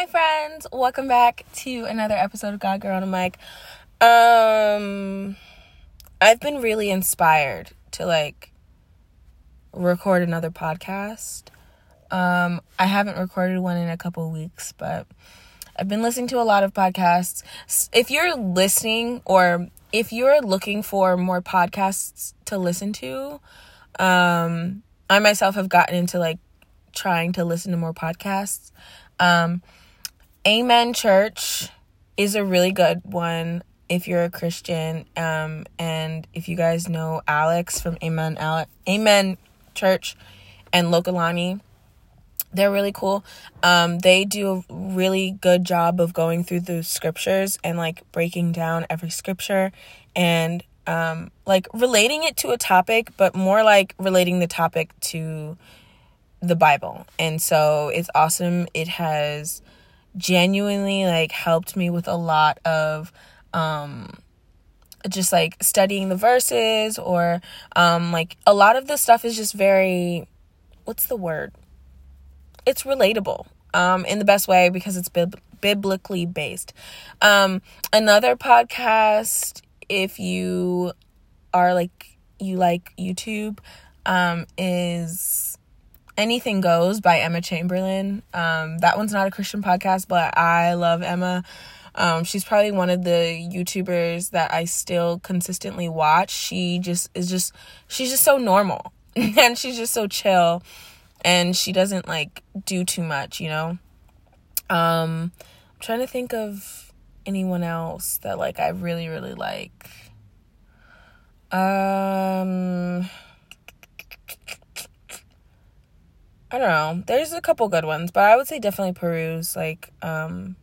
Hi friends, welcome back to another episode of God Girl on a Mic. Um I've been really inspired to like record another podcast. Um I haven't recorded one in a couple weeks, but I've been listening to a lot of podcasts. If you're listening or if you're looking for more podcasts to listen to, um I myself have gotten into like trying to listen to more podcasts. Um, Amen Church is a really good one if you're a Christian. Um, and if you guys know Alex from Amen Alex, Amen Church and Lokalani, they're really cool. Um, they do a really good job of going through the scriptures and like breaking down every scripture and um, like relating it to a topic, but more like relating the topic to the Bible. And so it's awesome. It has genuinely like helped me with a lot of um just like studying the verses or um like a lot of the stuff is just very what's the word? It's relatable um in the best way because it's bib- biblically based. Um another podcast if you are like you like youtube um is Anything Goes by Emma Chamberlain. Um, that one's not a Christian podcast, but I love Emma. Um, she's probably one of the YouTubers that I still consistently watch. She just is just, she's just so normal and she's just so chill and she doesn't like do too much, you know? Um, I'm trying to think of anyone else that like I really, really like. Um, I don't know. There's a couple good ones, but I would say definitely peruse like um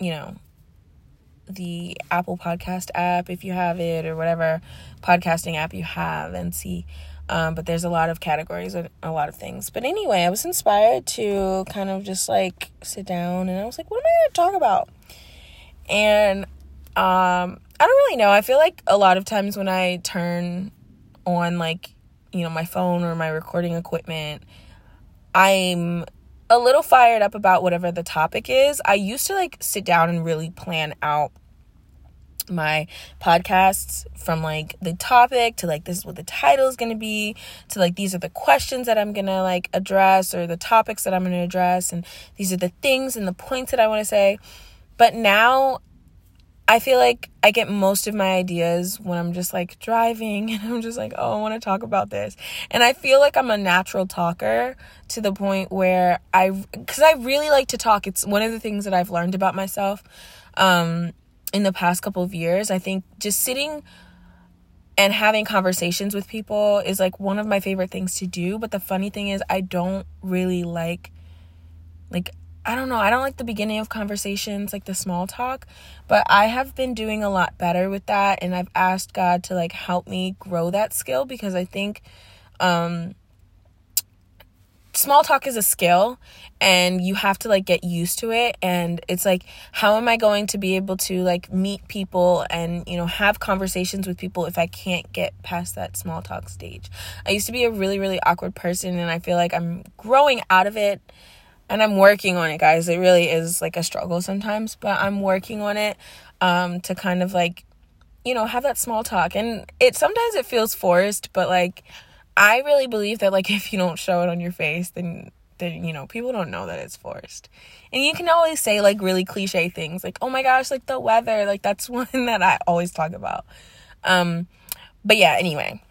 you know, the Apple Podcast app if you have it or whatever podcasting app you have and see um, but there's a lot of categories and a lot of things. But anyway, I was inspired to kind of just like sit down and I was like, what am I going to talk about? And um, I don't really know. I feel like a lot of times when I turn on like you know, my phone or my recording equipment, I'm a little fired up about whatever the topic is. I used to like sit down and really plan out my podcasts from like the topic to like this is what the title is going to be to like these are the questions that I'm going to like address or the topics that I'm going to address and these are the things and the points that I want to say. But now I feel like I get most of my ideas when I'm just like driving and I'm just like, oh, I want to talk about this. And I feel like I'm a natural talker to the point where I, because I really like to talk. It's one of the things that I've learned about myself um, in the past couple of years. I think just sitting and having conversations with people is like one of my favorite things to do. But the funny thing is, I don't really like, like, I don't know. I don't like the beginning of conversations, like the small talk, but I have been doing a lot better with that and I've asked God to like help me grow that skill because I think um small talk is a skill and you have to like get used to it and it's like how am I going to be able to like meet people and you know have conversations with people if I can't get past that small talk stage. I used to be a really really awkward person and I feel like I'm growing out of it and I'm working on it, guys. It really is like a struggle sometimes, but I'm working on it um, to kind of like, you know, have that small talk. And it sometimes it feels forced, but like, I really believe that like if you don't show it on your face, then then you know people don't know that it's forced. And you can always say like really cliche things, like oh my gosh, like the weather, like that's one that I always talk about. Um, but yeah, anyway,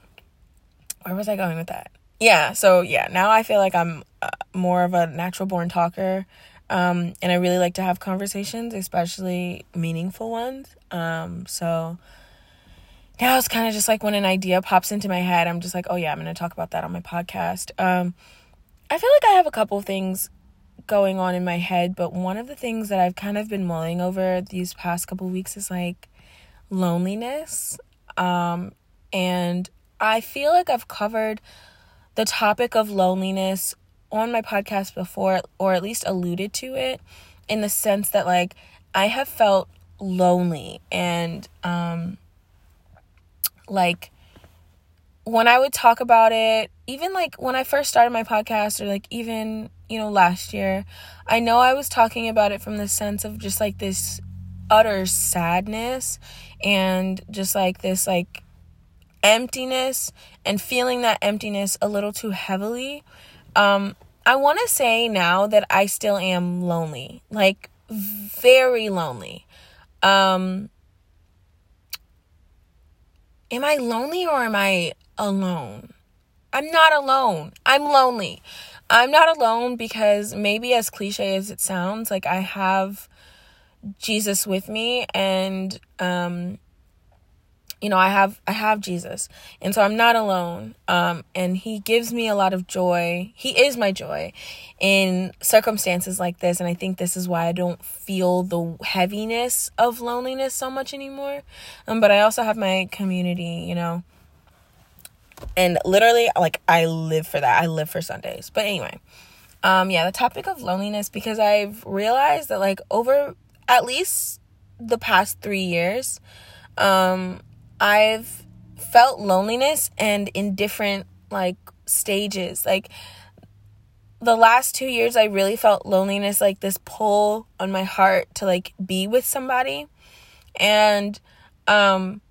where was I going with that? yeah, so yeah, now I feel like I'm more of a natural born talker. Um, and I really like to have conversations, especially meaningful ones. Um, so now it's kind of just like when an idea pops into my head, I'm just like, oh yeah, I'm going to talk about that on my podcast. Um, I feel like I have a couple things going on in my head, but one of the things that I've kind of been mulling over these past couple weeks is like loneliness. Um, and I feel like I've covered the topic of loneliness on my podcast before, or at least alluded to it in the sense that, like, I have felt lonely and, um, like, when I would talk about it, even like when I first started my podcast, or like even, you know, last year, I know I was talking about it from the sense of just like this utter sadness and just like this like emptiness and feeling that emptiness a little too heavily. Um, I want to say now that I still am lonely, like very lonely. Um, am I lonely or am I alone? I'm not alone. I'm lonely. I'm not alone because maybe as cliche as it sounds, like I have Jesus with me and um you know, I have I have Jesus. And so I'm not alone. Um and he gives me a lot of joy. He is my joy in circumstances like this and I think this is why I don't feel the heaviness of loneliness so much anymore. Um but I also have my community, you know. And literally like I live for that. I live for Sundays. But anyway, um yeah, the topic of loneliness because I've realized that like over at least the past 3 years um I've felt loneliness and in different like stages. Like the last 2 years I really felt loneliness like this pull on my heart to like be with somebody. And um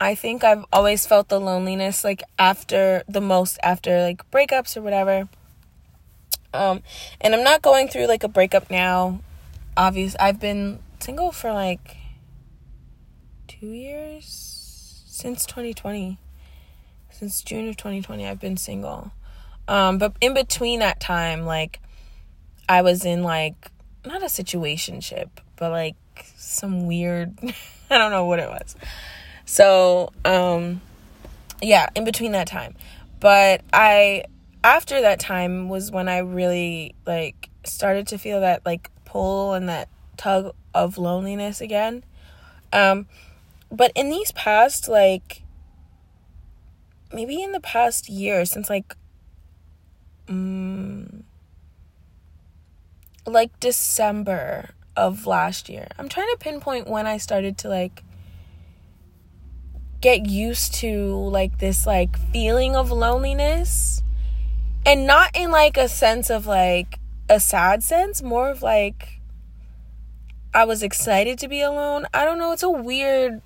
I think I've always felt the loneliness like after the most after like breakups or whatever. Um and I'm not going through like a breakup now. Obvious I've been single for like two years? Since 2020 since june of 2020 i've been single. Um but in between that time like i was in like not a situationship but like some weird i don't know what it was. So um yeah in between that time. But i after that time was when i really like started to feel that like pull and that tug of loneliness again. Um but in these past like maybe in the past year since like um, like December of last year. I'm trying to pinpoint when I started to like get used to like this like feeling of loneliness and not in like a sense of like a sad sense, more of like I was excited to be alone. I don't know, it's a weird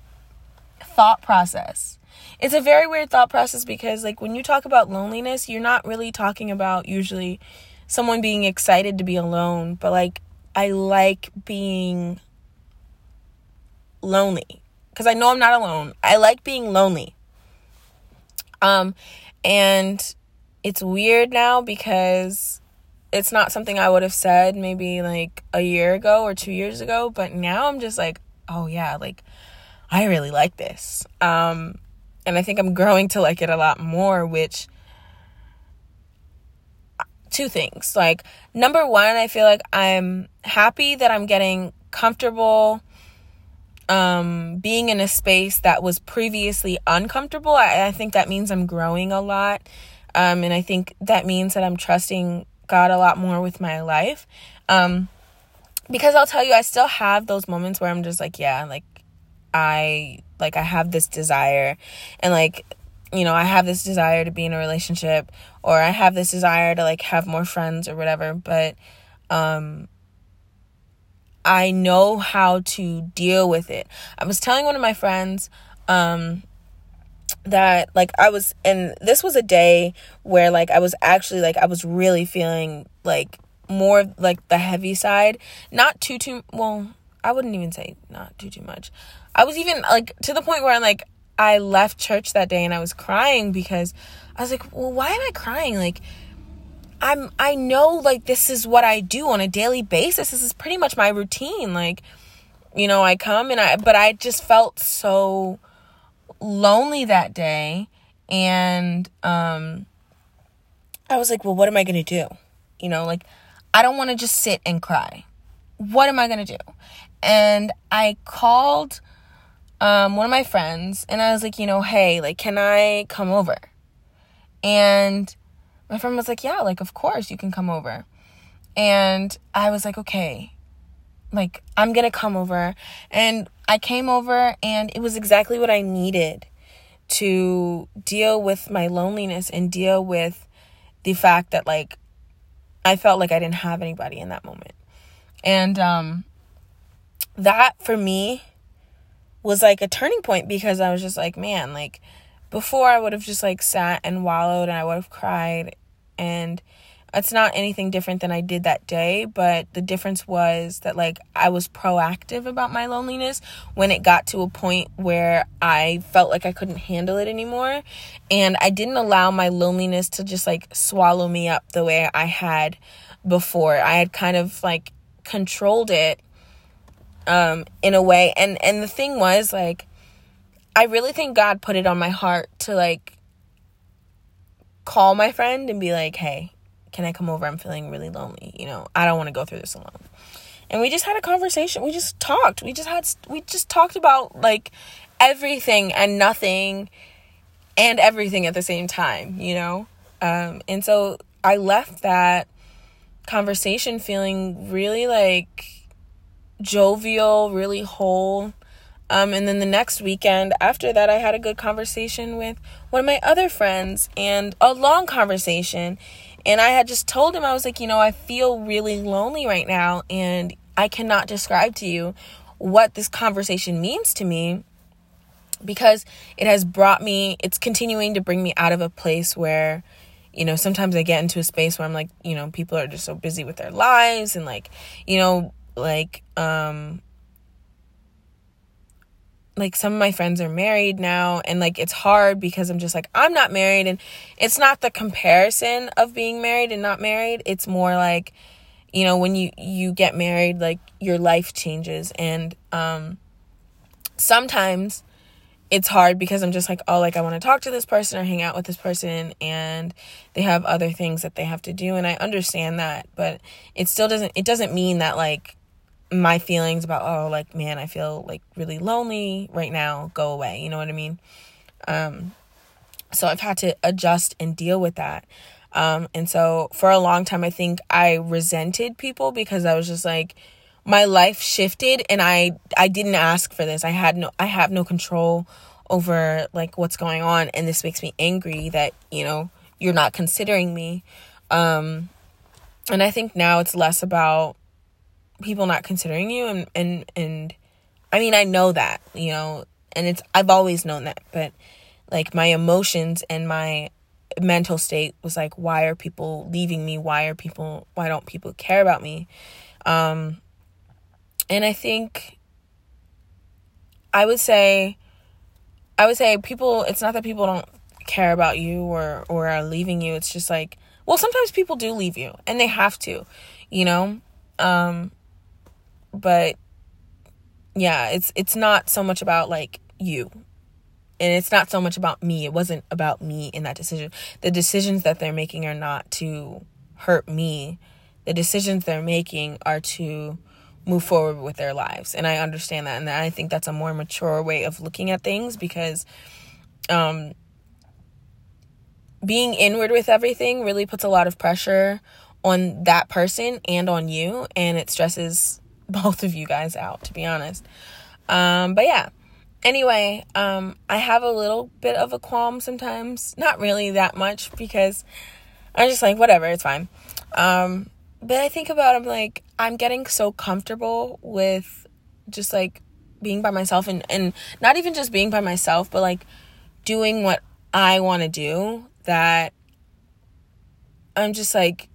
thought process. It's a very weird thought process because, like, when you talk about loneliness, you're not really talking about usually someone being excited to be alone, but like, I like being lonely because I know I'm not alone. I like being lonely. Um, and it's weird now because it's not something I would have said maybe like a year ago or two years ago, but now I'm just like, oh yeah, like I really like this. Um, and I think I'm growing to like it a lot more, which two things. Like, number one, I feel like I'm happy that I'm getting comfortable um, being in a space that was previously uncomfortable. I, I think that means I'm growing a lot. Um, and I think that means that I'm trusting God a lot more with my life. Um, because I'll tell you, I still have those moments where I'm just like, yeah, like I like I have this desire and like you know, I have this desire to be in a relationship or I have this desire to like have more friends or whatever, but um I know how to deal with it. I was telling one of my friends um that like I was and this was a day where like I was actually like I was really feeling like more like the heavy side, not too too well, I wouldn't even say not too too much. I was even like to the point where I'm like I left church that day and I was crying because I was like, "Well, why am I crying? Like I'm I know like this is what I do on a daily basis. This is pretty much my routine. Like, you know, I come and I but I just felt so lonely that day and um I was like, "Well, what am I going to do?" You know, like I don't want to just sit and cry. What am I going to do? And I called um, one of my friends and I was like, you know, hey, like, can I come over? And my friend was like, yeah, like, of course you can come over. And I was like, okay, like, I'm gonna come over. And I came over and it was exactly what I needed to deal with my loneliness and deal with the fact that, like, I felt like I didn't have anybody in that moment. And um that for me was like a turning point because I was just like, man, like before I would have just like sat and wallowed and I would have cried and it's not anything different than I did that day, but the difference was that like I was proactive about my loneliness when it got to a point where I felt like I couldn't handle it anymore and I didn't allow my loneliness to just like swallow me up the way I had before. I had kind of like controlled it um in a way and and the thing was like I really think God put it on my heart to like call my friend and be like, "Hey, can I come over? I'm feeling really lonely. You know, I don't want to go through this alone." And we just had a conversation. We just talked. We just had we just talked about like everything and nothing and everything at the same time, you know? Um and so I left that conversation feeling really like jovial, really whole. Um, and then the next weekend after that, I had a good conversation with one of my other friends and a long conversation. And I had just told him, I was like, you know, I feel really lonely right now, and I cannot describe to you what this conversation means to me because it has brought me, it's continuing to bring me out of a place where, you know, sometimes I get into a space where I'm like, you know, people are just so busy with their lives and like, you know, like, um, like some of my friends are married now and like it's hard because I'm just like I'm not married and it's not the comparison of being married and not married. It's more like you know when you you get married like your life changes and um sometimes it's hard because I'm just like oh like I want to talk to this person or hang out with this person and they have other things that they have to do and I understand that but it still doesn't it doesn't mean that like my feelings about oh like man i feel like really lonely right now go away you know what i mean? Um so i've had to adjust and deal with that. Um and so for a long time i think i resented people because i was just like my life shifted and i i didn't ask for this. I had no i have no control over like what's going on. And this makes me angry that you know you're not considering me. Um and i think now it's less about people not considering you and and and I mean I know that, you know, and it's I've always known that, but like my emotions and my mental state was like why are people leaving me? Why are people why don't people care about me? Um and I think I would say I would say people it's not that people don't care about you or or are leaving you. It's just like well sometimes people do leave you and they have to, you know? Um but yeah, it's it's not so much about like you. And it's not so much about me. It wasn't about me in that decision. The decisions that they're making are not to hurt me. The decisions they're making are to move forward with their lives. And I understand that and I think that's a more mature way of looking at things because um being inward with everything really puts a lot of pressure on that person and on you and it stresses both of you guys out, to be honest. Um, but yeah. Anyway, um, I have a little bit of a qualm sometimes. Not really that much because I'm just like, whatever, it's fine. Um, but I think about I'm like, I'm getting so comfortable with just like being by myself and, and not even just being by myself, but like doing what I want to do that I'm just like,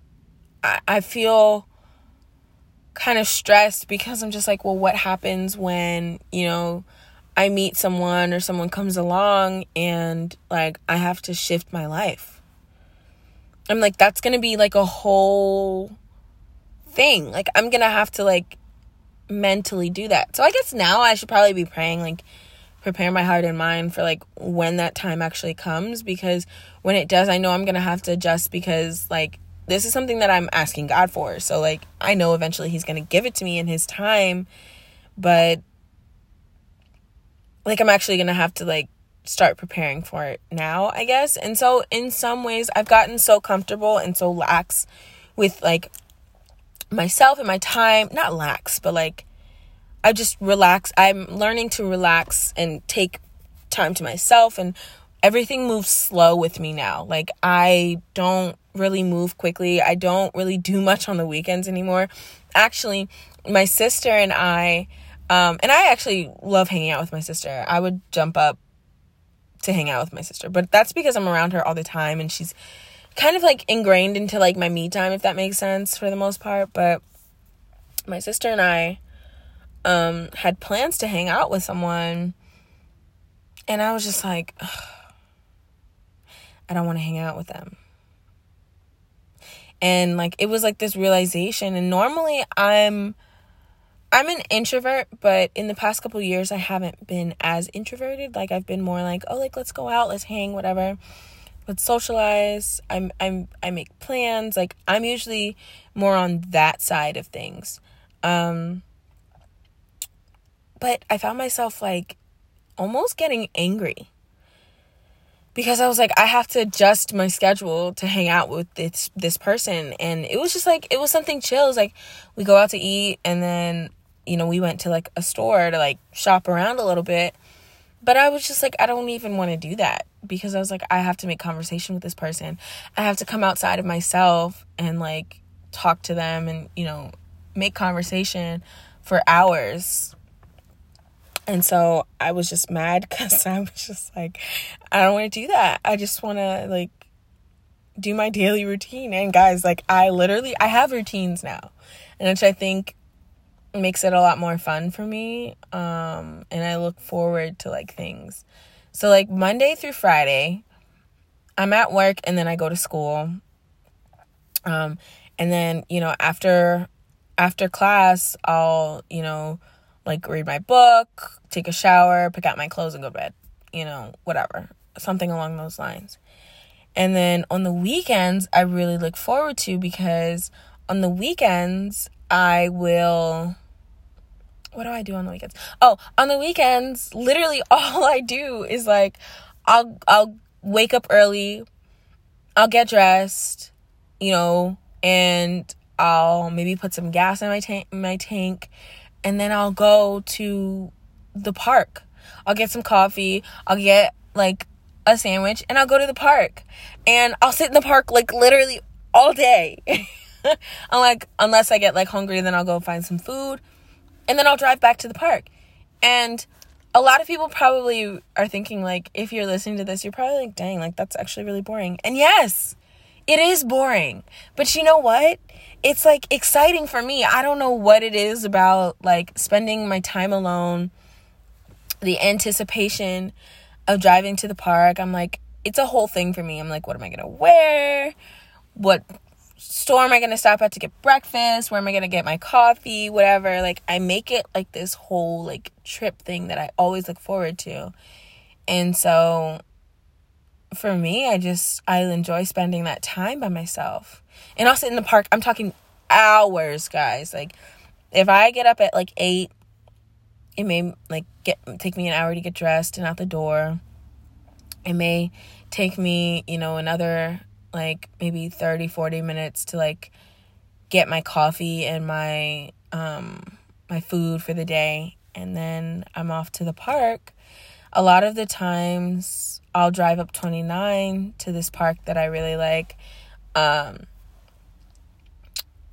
I, I feel kind of stressed because I'm just like, well, what happens when, you know, I meet someone or someone comes along and like I have to shift my life? I'm like, that's gonna be like a whole thing. Like, I'm gonna have to like mentally do that. So I guess now I should probably be praying, like, prepare my heart and mind for like when that time actually comes because when it does, I know I'm gonna have to adjust because like this is something that I'm asking God for. So like I know eventually he's going to give it to me in his time, but like I'm actually going to have to like start preparing for it now, I guess. And so in some ways I've gotten so comfortable and so lax with like myself and my time, not lax, but like I just relax. I'm learning to relax and take time to myself and everything moves slow with me now. Like I don't really move quickly. I don't really do much on the weekends anymore. Actually, my sister and I um and I actually love hanging out with my sister. I would jump up to hang out with my sister, but that's because I'm around her all the time and she's kind of like ingrained into like my me time if that makes sense for the most part, but my sister and I um had plans to hang out with someone and I was just like I don't want to hang out with them. And like it was like this realization and normally I'm I'm an introvert, but in the past couple years I haven't been as introverted. Like I've been more like, oh like let's go out, let's hang, whatever. Let's socialize. I'm I'm I make plans. Like I'm usually more on that side of things. Um but I found myself like almost getting angry because I was like, I have to adjust my schedule to hang out with this this person, and it was just like it was something chill. It like we go out to eat, and then you know we went to like a store to like shop around a little bit. But I was just like, I don't even want to do that because I was like, I have to make conversation with this person. I have to come outside of myself and like talk to them and you know make conversation for hours and so I was just mad because I was just like, I don't want to do that. I just want to like do my daily routine. And guys, like I literally I have routines now, and which I think makes it a lot more fun for me. Um, and I look forward to like things. So like Monday through Friday, I'm at work and then I go to school. Um, and then you know after after class, I'll you know like read my book, take a shower, pick out my clothes, and go to bed. You know, whatever. Something along those lines. And then on the weekends, I really look forward to because on the weekends, I will. What do I do on the weekends? Oh, on the weekends, literally all I do is like, I'll I'll wake up early, I'll get dressed, you know, and I'll maybe put some gas in my tank, my tank, and then I'll go to the park. I'll get some coffee, I'll get like a sandwich, and I'll go to the park. And I'll sit in the park like literally all day. I'm like, unless I get like hungry, then I'll go find some food. And then I'll drive back to the park. And a lot of people probably are thinking, like, if you're listening to this, you're probably like, dang, like, that's actually really boring. And yes, it is boring. But you know what? It's like exciting for me. I don't know what it is about like spending my time alone, the anticipation of driving to the park. I'm like, it's a whole thing for me. I'm like, what am I going to wear? What store am I going to stop at to get breakfast? Where am I going to get my coffee? Whatever. Like, I make it like this whole like trip thing that I always look forward to. And so for me, I just I enjoy spending that time by myself. And I'll sit in the park. I'm talking hours, guys. Like if I get up at like 8, it may like get take me an hour to get dressed and out the door. It may take me, you know, another like maybe 30 40 minutes to like get my coffee and my um my food for the day and then I'm off to the park. A lot of the times I'll drive up 29 to this park that I really like. Um,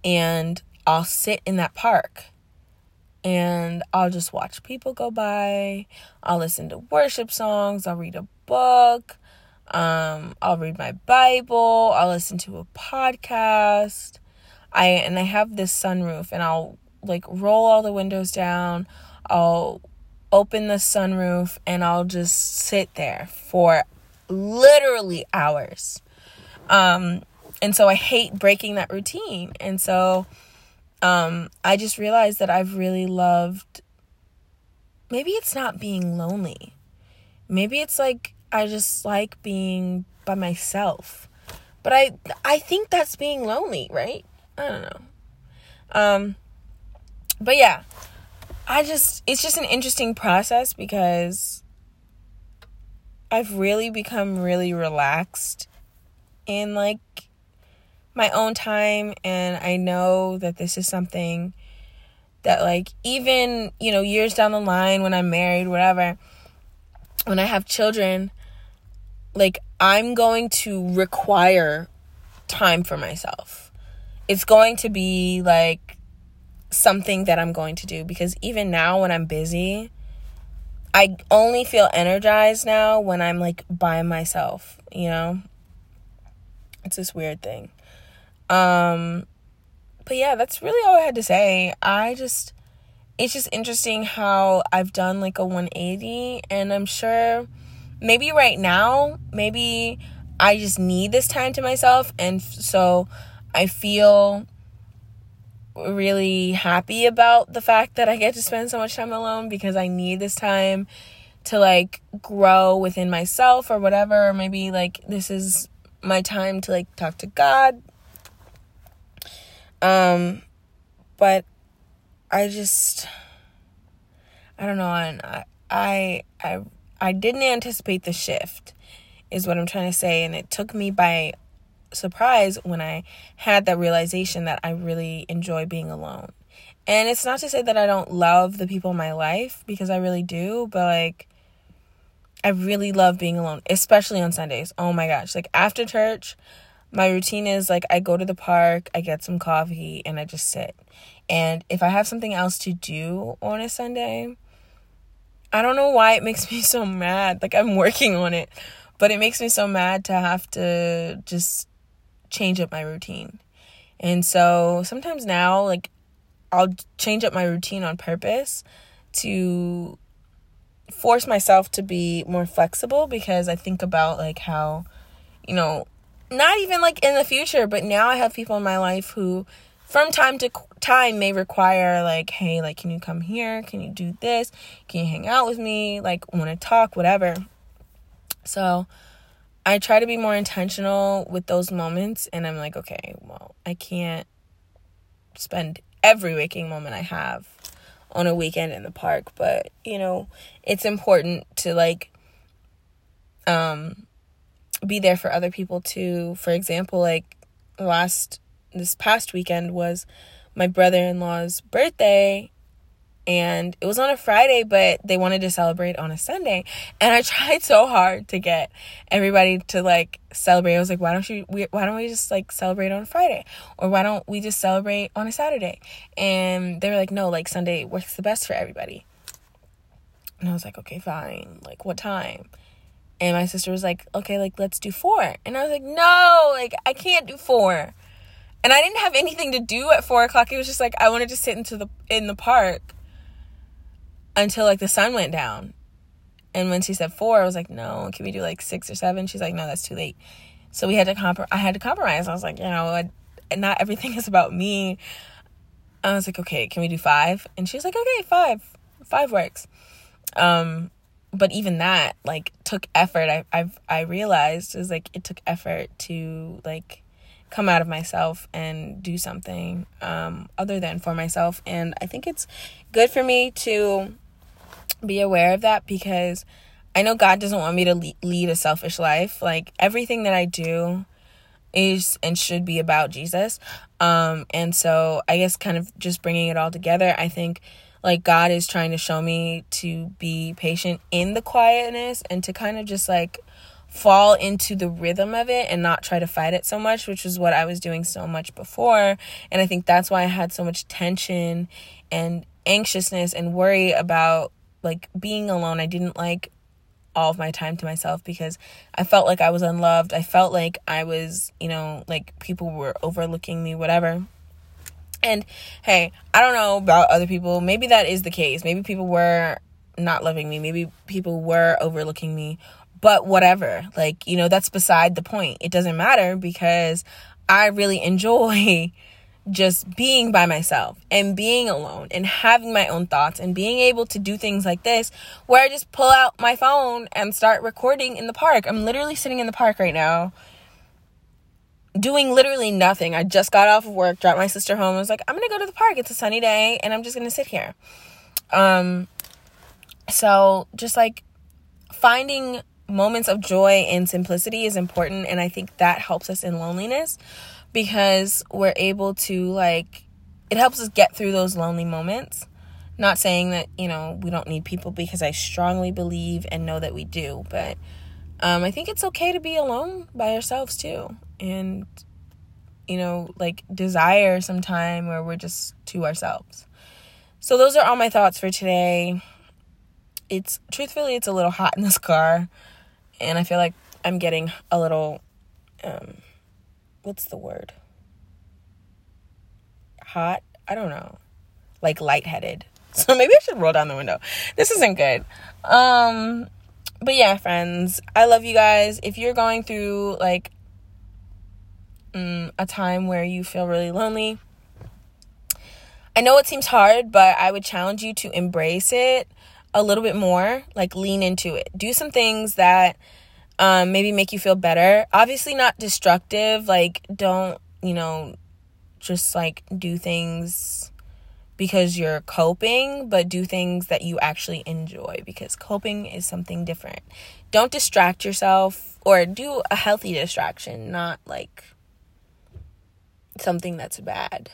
and I'll sit in that park and I'll just watch people go by. I'll listen to worship songs. I'll read a book. Um, I'll read my Bible. I'll listen to a podcast. I and I have this sunroof and I'll like roll all the windows down. I'll open the sunroof and I'll just sit there for literally hours. Um, and so I hate breaking that routine. And so um, I just realized that I've really loved maybe it's not being lonely. Maybe it's like I just like being by myself. But I I think that's being lonely, right? I don't know. Um but yeah, I just, it's just an interesting process because I've really become really relaxed in like my own time. And I know that this is something that, like, even, you know, years down the line when I'm married, whatever, when I have children, like I'm going to require time for myself. It's going to be like something that I'm going to do because even now when I'm busy, I only feel energized now when I'm like by myself, you know? It's this weird thing. Um but yeah, that's really all I had to say. I just it's just interesting how I've done like a 180 and I'm sure maybe right now, maybe I just need this time to myself and so I feel really happy about the fact that I get to spend so much time alone because I need this time to like grow within myself or whatever maybe like this is my time to like talk to God um but I just I don't know and I I I I didn't anticipate the shift is what I'm trying to say and it took me by surprise when I had that realization that I really enjoy being alone. And it's not to say that I don't love the people in my life because I really do, but like I really love being alone, especially on Sundays. Oh my gosh. Like after church, my routine is like I go to the park, I get some coffee, and I just sit. And if I have something else to do on a Sunday, I don't know why it makes me so mad. Like I'm working on it, but it makes me so mad to have to just change up my routine. And so sometimes now, like, I'll change up my routine on purpose to force myself to be more flexible because I think about like how, you know, not even like in the future, but now I have people in my life who from time to time may require like hey like can you come here? Can you do this? Can you hang out with me? Like want to talk whatever. So i try to be more intentional with those moments and i'm like okay well i can't spend every waking moment i have on a weekend in the park but you know it's important to like um be there for other people too for example like last this past weekend was my brother-in-law's birthday and it was on a Friday, but they wanted to celebrate on a Sunday. And I tried so hard to get everybody to like celebrate. I was like, why don't you, we, why don't we just like celebrate on Friday? Or why don't we just celebrate on a Saturday? And they were like, no, like Sunday works the best for everybody. And I was like, okay, fine. Like, what time? And my sister was like, okay, like, let's do four. And I was like, no, like, I can't do four. And I didn't have anything to do at four o'clock. It was just like, I wanted to sit into the, in the park until like the sun went down. And when she said four, I was like, no, can we do like six or seven? She's like, no, that's too late. So we had to comp. I had to compromise. I was like, you know, I, not everything is about me. I was like, okay, can we do five? And she was like, okay, five, five works. Um, but even that like took effort. I I've I realized is like it took effort to like come out of myself and do something um, other than for myself. And I think it's good for me to be aware of that because I know God doesn't want me to lead a selfish life. Like everything that I do is and should be about Jesus. Um, and so I guess kind of just bringing it all together, I think like God is trying to show me to be patient in the quietness and to kind of just like fall into the rhythm of it and not try to fight it so much, which is what I was doing so much before. And I think that's why I had so much tension and anxiousness and worry about like being alone. I didn't like all of my time to myself because I felt like I was unloved. I felt like I was, you know, like people were overlooking me, whatever. And hey, I don't know about other people. Maybe that is the case. Maybe people were not loving me. Maybe people were overlooking me but whatever. Like, you know, that's beside the point. It doesn't matter because I really enjoy just being by myself and being alone and having my own thoughts and being able to do things like this where I just pull out my phone and start recording in the park. I'm literally sitting in the park right now doing literally nothing. I just got off of work, dropped my sister home. I was like, I'm going to go to the park. It's a sunny day and I'm just going to sit here. Um so just like finding moments of joy and simplicity is important and i think that helps us in loneliness because we're able to like it helps us get through those lonely moments not saying that you know we don't need people because i strongly believe and know that we do but um, I think it's okay to be alone by ourselves too. And, you know, like desire some time where we're just to ourselves. So those are all my thoughts for today. It's truthfully, it's a little hot in this car. And I feel like I'm getting a little, um, what's the word? Hot? I don't know. Like lightheaded. So maybe I should roll down the window. This isn't good. Um, but yeah, friends, I love you guys. If you're going through like mm, a time where you feel really lonely, I know it seems hard, but I would challenge you to embrace it a little bit more, like lean into it. Do some things that um, maybe make you feel better. Obviously, not destructive. Like, don't, you know, just like do things because you're coping, but do things that you actually enjoy because coping is something different. Don't distract yourself or do a healthy distraction, not like something that's bad.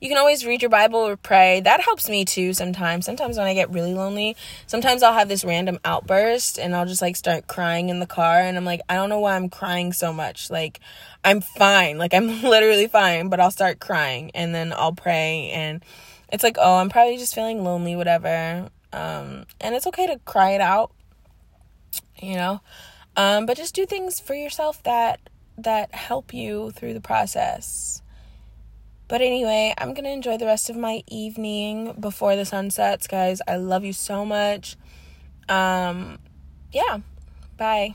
You can always read your Bible or pray. That helps me too sometimes. Sometimes when I get really lonely, sometimes I'll have this random outburst and I'll just like start crying in the car and I'm like, I don't know why I'm crying so much. Like I'm fine. Like I'm literally fine, but I'll start crying and then I'll pray and it's like, oh, I'm probably just feeling lonely, whatever. Um, and it's okay to cry it out, you know. Um, but just do things for yourself that that help you through the process. But anyway, I'm gonna enjoy the rest of my evening before the sun sets, guys. I love you so much. Um, yeah, bye.